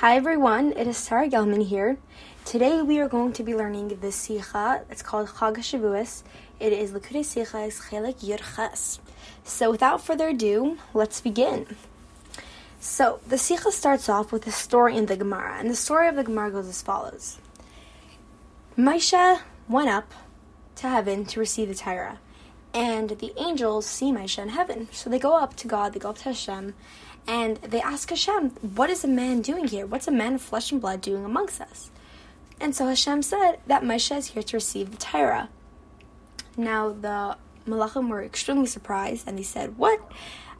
Hi everyone, it is Sara Gelman here. Today we are going to be learning the Sicha. It's called Chag Shavuos. It is Likutei Sichas Chelik Yud Ches. So without further ado, let's begin. So the Sicha starts off with a story in the Gemara, and the story of the Gemara goes as follows: Moshe went up to heaven to receive the Torah, and the angels see Moshe in heaven. So they go up to God, they go up to Hashem, and they ask Hashem, What is a man doing here? What's a man of flesh and blood doing amongst us? And so Hashem said that Moshe is here to receive the Torah. Now the Malachim were extremely surprised and they said, What?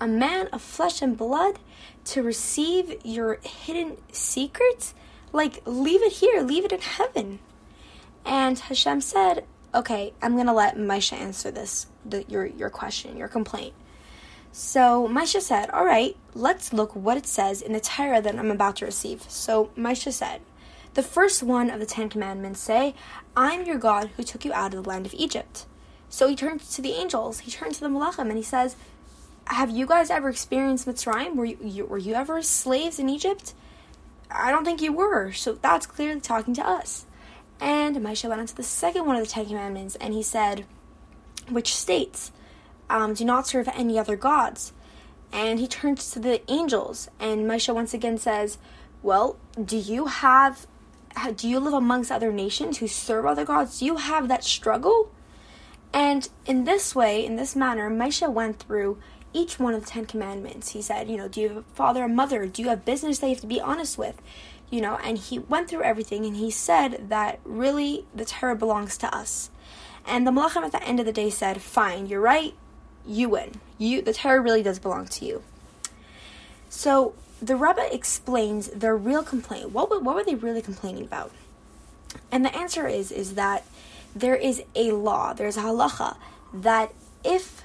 A man of flesh and blood to receive your hidden secrets? Like, leave it here, leave it in heaven. And Hashem said, Okay, I'm gonna let Moshe answer this, the, your, your question, your complaint. So Moshe said, All right, let's look what it says in the Torah that I'm about to receive. So Moshe said, The first one of the Ten Commandments say, I'm your God who took you out of the land of Egypt. So he turns to the angels, he turns to the Malachim, and he says, Have you guys ever experienced Mitzrayim? Were you, you, were you ever slaves in Egypt? I don't think you were. So that's clearly talking to us. And Moshe went on to the second one of the Ten Commandments, and he said, which states, um, Do not serve any other gods. And he turns to the angels, and Moshe once again says, Well, do you have, do you live amongst other nations who serve other gods? Do you have that struggle? And in this way, in this manner, Moshe went through each one of the Ten Commandments. He said, You know, do you have a father and mother? Do you have business that you have to be honest with? You know, and he went through everything and he said that really the Torah belongs to us. And the Malachim at the end of the day said, Fine, you're right, you win. You the Torah really does belong to you. So the Rebbe explains their real complaint. What what were they really complaining about? And the answer is is that there is a law, there's a halacha that if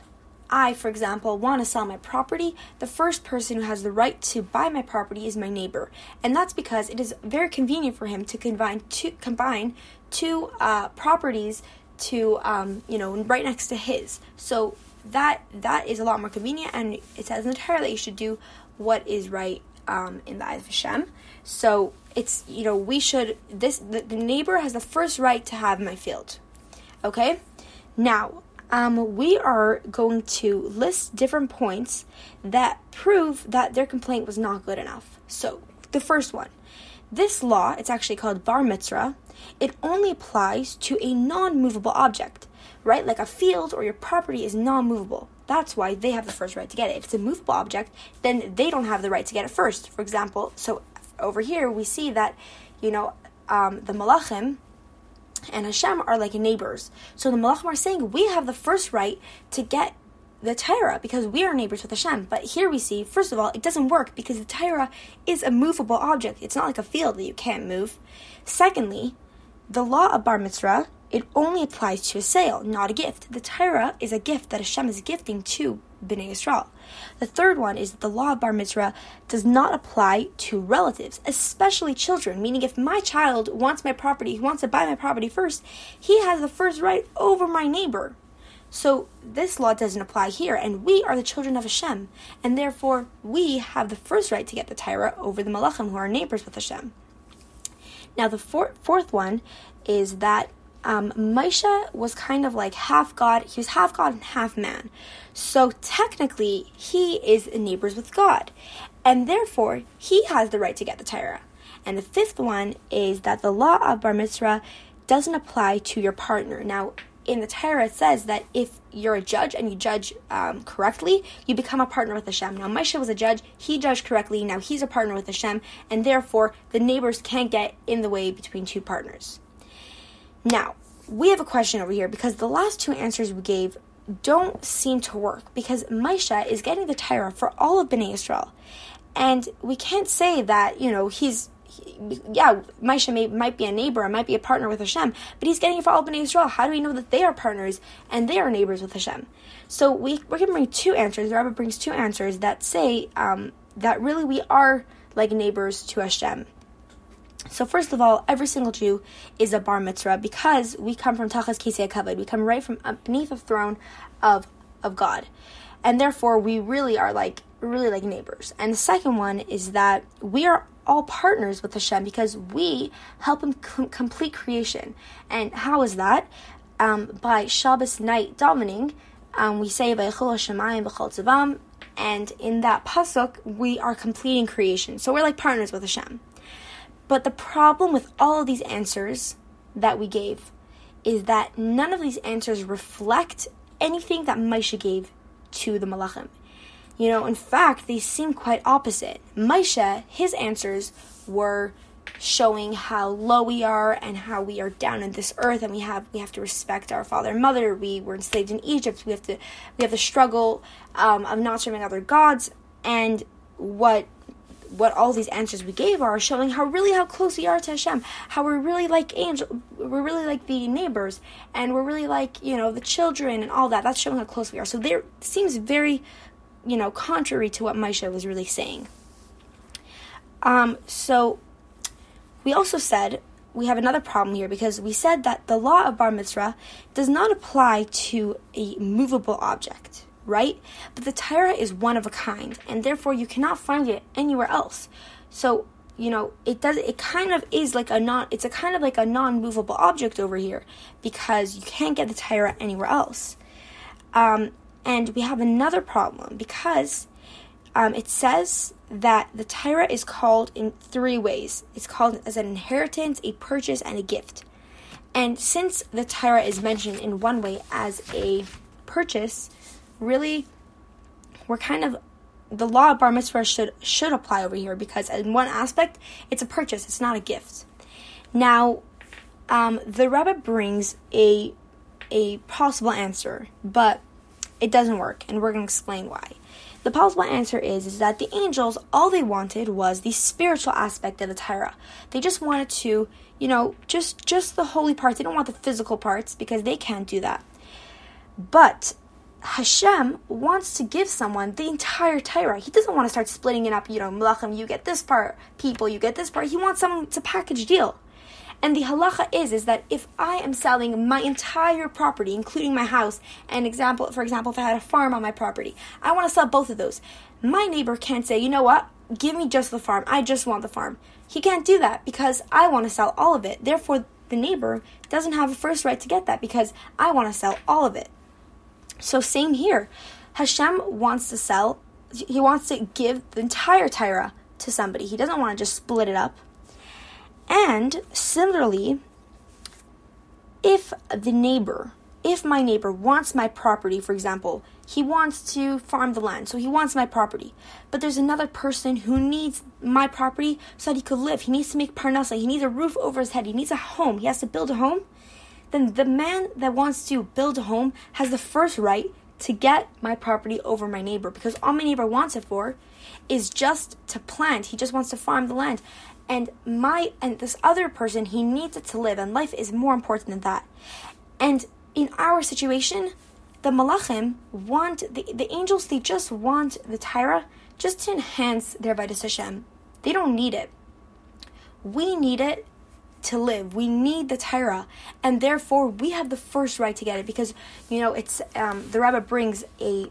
I, for example, want to sell my property, the first person who has the right to buy my property is my neighbor, and that's because it is very convenient for him to combine two combine two uh, properties to um, you know right next to his. So that that is a lot more convenient, and it says in the Torah that you should do what is right um, in the eyes of Hashem. So it's you know we should this the, the neighbor has the first right to have my field. Okay, now um, we are going to list different points that prove that their complaint was not good enough. So the first one, this law, it's actually called bar metzra. It only applies to a non-movable object right? Like a field or your property is non movable. That's why they have the first right to get it. If it's a movable object, then they don't have the right to get it first. For example, so over here we see that, you know, um, the Malachim and Hashem are like neighbors. So the Malachim are saying we have the first right to get the Torah because we are neighbors with Hashem. But here we see, first of all, it doesn't work because the Torah is a movable object. It's not like a field that you can't move. Secondly, the law of Bar Metzra it only applies to a sale, not a gift. The Torah is a gift that Hashem is gifting to Bnei Yisrael. The third one is that the law of Bar Metzra does not apply to relatives, especially children. Meaning, if my child wants my property, he wants to buy my property first, he has the first right over my neighbor. So this law doesn't apply here, and we are the children of Hashem, and therefore we have the first right to get the Torah over the Malachim, who are neighbors with Hashem. Now, the four, fourth one is that um, Moshe was kind of like half God. He was half God and half man. So technically, he is neighbors with God. And therefore, he has the right to get the Torah. And the fifth one is that the law of Bar Metzra doesn't apply to your partner. Now, in the Torah, it says that if you're a judge and you judge um, correctly, you become a partner with Hashem. Now, Moshe was a judge, he judged correctly, now he's a partner with Hashem, and therefore the neighbors can't get in the way between two partners. Now, we have a question over here because the last two answers we gave don't seem to work because Moshe is getting the Torah for all of Bnei Israel. And we can't say that, you know, he's, he, yeah, Moshe may, might be a neighbor, might be a partner with Hashem, but he's getting it for all Bnei Israel. How do we know that they are partners and they are neighbors with Hashem? So we, we're going to bring two answers. The Rabbi brings two answers that say um, that really we are like neighbors to Hashem. So first of all, every single Jew is a bar metzra because we come from Tachas Kisei Kavod. We come right from beneath the throne of of God, and therefore we really are like really like neighbors. And the second one is that we are all partners with Hashem because we help Him com- complete creation. And how is that? Um, by Shabbos night davening, um, we say and in that pasuk we are completing creation. So we're like partners with Hashem. But the problem with all of these answers that we gave is that none of these answers reflect anything that Moshe gave to the Malachim. You know, in fact, they seem quite opposite. Moshe, his answers were showing how low we are and how we are down in this earth and we have we have to respect our father and mother we were enslaved in egypt we have to we have the struggle um, of not serving other gods and what what all these answers we gave are showing how really how close we are to Hashem, how we're really like angel, we're really like the neighbors, and we're really like you know the children and all that. That's showing how close we are. So there seems very, you know, contrary to what Moshe was really saying. Um, so we also said we have another problem here because we said that the law of bar metzra does not apply to a movable object right? But the Torah is one of a kind, and therefore you cannot find it anywhere else. So, you know, it does it kind of is like a non it's a kind of like a non-movable object over here because you can't get the Torah anywhere else. Um, and we have another problem because um, it says that the Torah is called in three ways. It's called as an inheritance, a purchase, and a gift. And since the Torah is mentioned in one way as a purchase, really we're kind of the law of bar metzra should should apply over here because in one aspect it's a purchase, it's not a gift. Now, um, the Rebbe brings a a possible answer, but it doesn't work, and we're going to explain why. The possible answer is is that the angels all they wanted was the spiritual aspect of the Torah. They just wanted to, you know, just just the holy parts. They don't want the physical parts because they can't do that. But Hashem wants to give someone the entire Torah. He doesn't want to start splitting it up, you know, Malachim, you get this part, people, you get this part. He wants someone, a package deal. And the halacha is, is that if I am selling my entire property, including my house, and example, for example, if I had a farm on my property, I want to sell both of those. My neighbor can't say, you know what, give me just the farm. I just want the farm. He can't do that because I want to sell all of it. Therefore, the neighbor doesn't have a first right to get that because I want to sell all of it. So same here. Hashem wants to sell, he wants to give the entire Torah to somebody. He doesn't want to just split it up. And similarly, if the neighbor, if my neighbor wants my property, for example, he wants to farm the land, so he wants my property. But there's another person who needs my property so that he could live. He needs to make parnasa. He needs a roof over his head. He needs a home. He has to build a home then the man that wants to build a home has the first right to get my property over my neighbor because all my neighbor wants it for is just to plant. He just wants to farm the land. And my and this other person, he needs it to live, and life is more important than that. And in our situation, the malachim want the, the angels, they just want the Torah just to enhance their Vadas Hashem. They don't need it. We need it to live. We need the Torah, and therefore we have the first right to get it because you know it's um, the Rebbe brings a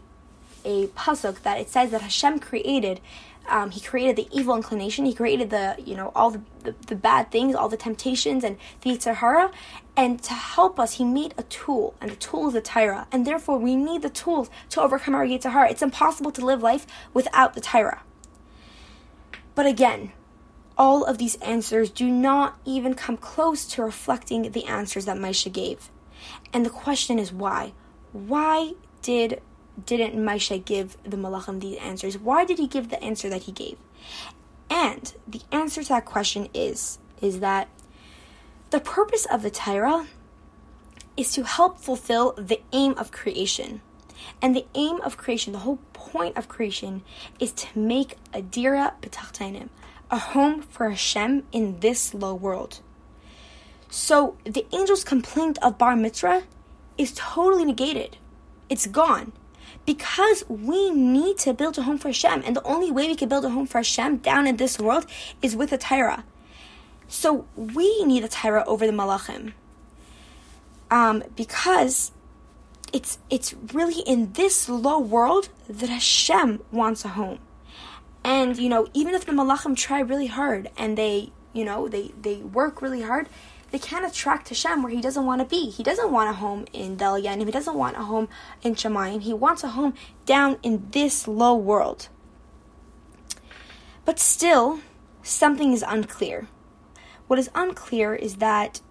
a pasuk that it says that Hashem created. Um, he created the evil inclination. He created the you know all the, the, the bad things, all the temptations, and the Yetzer Hara. And to help us, he made a tool, and the tool is the Torah. And therefore, we need the tools to overcome our Yetzer Hara. It's impossible to live life without the Torah. But again, all of these answers do not even come close to reflecting the answers that Moshe gave. And the question is why? Why did didn't Moshe give the Malachim these answers? Why did he give the answer that he gave? And the answer to that question is is that the purpose of the Torah is to help fulfill the aim of creation. And the aim of creation, the whole point of creation, is to make a dira b'tachtainim, a home for Hashem in this low world. So the angel's complaint of bar metzra is totally negated. It's gone. Because we need to build a home for Hashem, and the only way we can build a home for Hashem down in this world is with a Torah. So we need a Torah over the Malachim. Um, because it's it's really in this low world that Hashem wants a home. And you know, even if the malachim try really hard and they, you know, they they work really hard, they can't attract Hashem where he doesn't want to be. He doesn't want a home in Delian. He doesn't want a home in Shemayim. He wants a home down in this low world. But still, something is unclear. What is unclear is that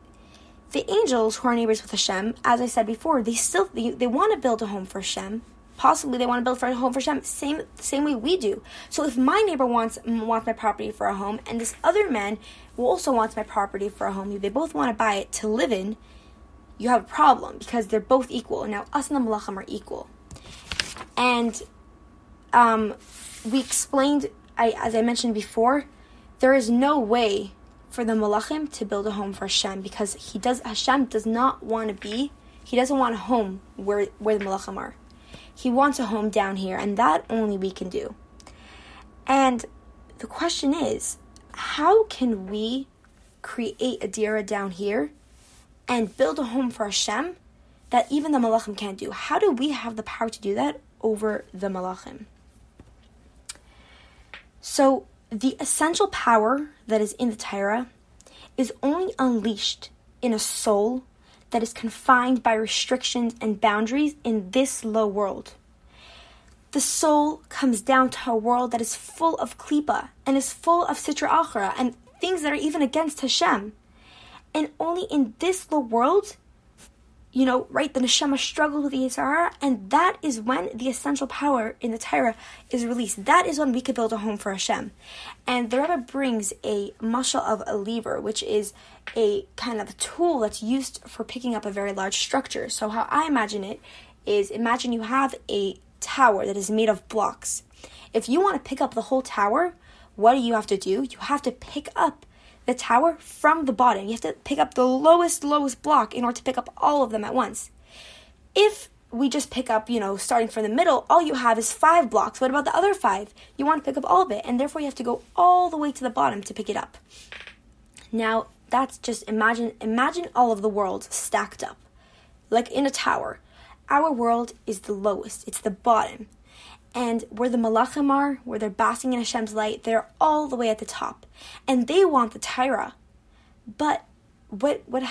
the angels who are neighbors with Hashem, as I said before, they still they, they want to build a home for Hashem. Possibly they want to build for a home for Hashem, same same way we do. So if my neighbor wants wants my property for a home, and this other man also wants my property for a home, they both want to buy it to live in, you have a problem because they're both equal. Now us and the malachim are equal, and um, we explained, I, as I mentioned before, there is no way for the Malachim to build a home for Hashem because he does Hashem does not want to be he doesn't want a home where where the Malachim are. He wants a home down here, and that only we can do. And the question is, how can we create a dira down here and build a home for Hashem that even the Malachim can't do? How do we have the power to do that over the Malachim? So the essential power that is in the Torah is only unleashed in a soul that is confined by restrictions and boundaries in this low world. The soul comes down to a world that is full of klipa and is full of sitra achra and things that are even against Hashem. And only in this low world you know, right, the neshama struggles with the Yetzer Hara, and that is when the essential power in the Torah is released. That is when we could build a home for Hashem. And the Rebbe brings a mashal of a lever, which is a kind of tool that's used for picking up a very large structure. So how I imagine it is imagine you have a tower that is made of blocks. If you want to pick up the whole tower, what do you have to do? You have to pick up the tower from the bottom. You have to pick up the lowest, lowest block in order to pick up all of them at once. If we just pick up, you know, starting from the middle, all you have is five blocks. What about the other five? You want to pick up all of it, and therefore you have to go all the way to the bottom to pick it up. Now, that's just imagine imagine all of the world stacked up. Like in a tower. Our world is the lowest, it's the bottom. And where the malachim are, where they're basking in Hashem's light, they're all the way at the top. And they want the Torah. But what what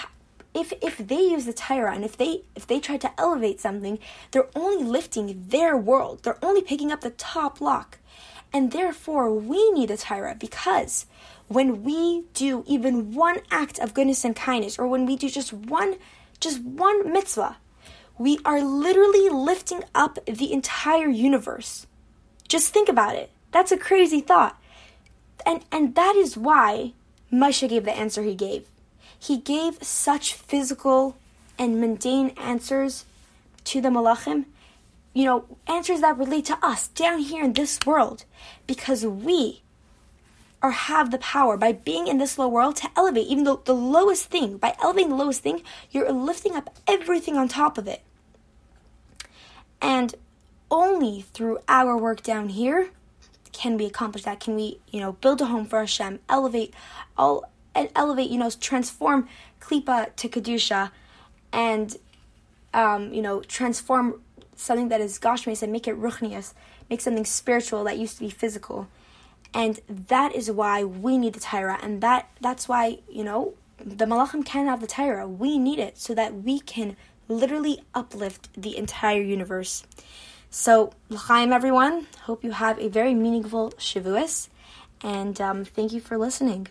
if if they use the Torah and if they if they try to elevate something, they're only lifting their world. They're only picking up the top lock, And therefore we need a Torah because when we do even one act of goodness and kindness, or when we do just one just one mitzvah, we are literally lifting up the entire universe. Just think about it. That's a crazy thought. And and that is why Moshe gave the answer he gave. He gave such physical and mundane answers to the malachim, you know, answers that relate to us down here in this world, because we or have the power by being in this low world to elevate even the, lowest thing. By elevating the lowest thing, you're lifting up everything on top of it. And only through our work down here can we accomplish that. Can we, you know, build a home for Hashem, elevate all and elevate, you know, transform klipa to kedusha, and um, you know, transform something that is gashmis and make it ruchnias, make something spiritual that used to be physical and that is why we need the Torah, and that that's why you know the Malachim can have the Torah. We need it so that we can literally uplift the entire universe. So, l'chaim, everyone. Hope you have a very meaningful Shavuos, and um, thank you for listening.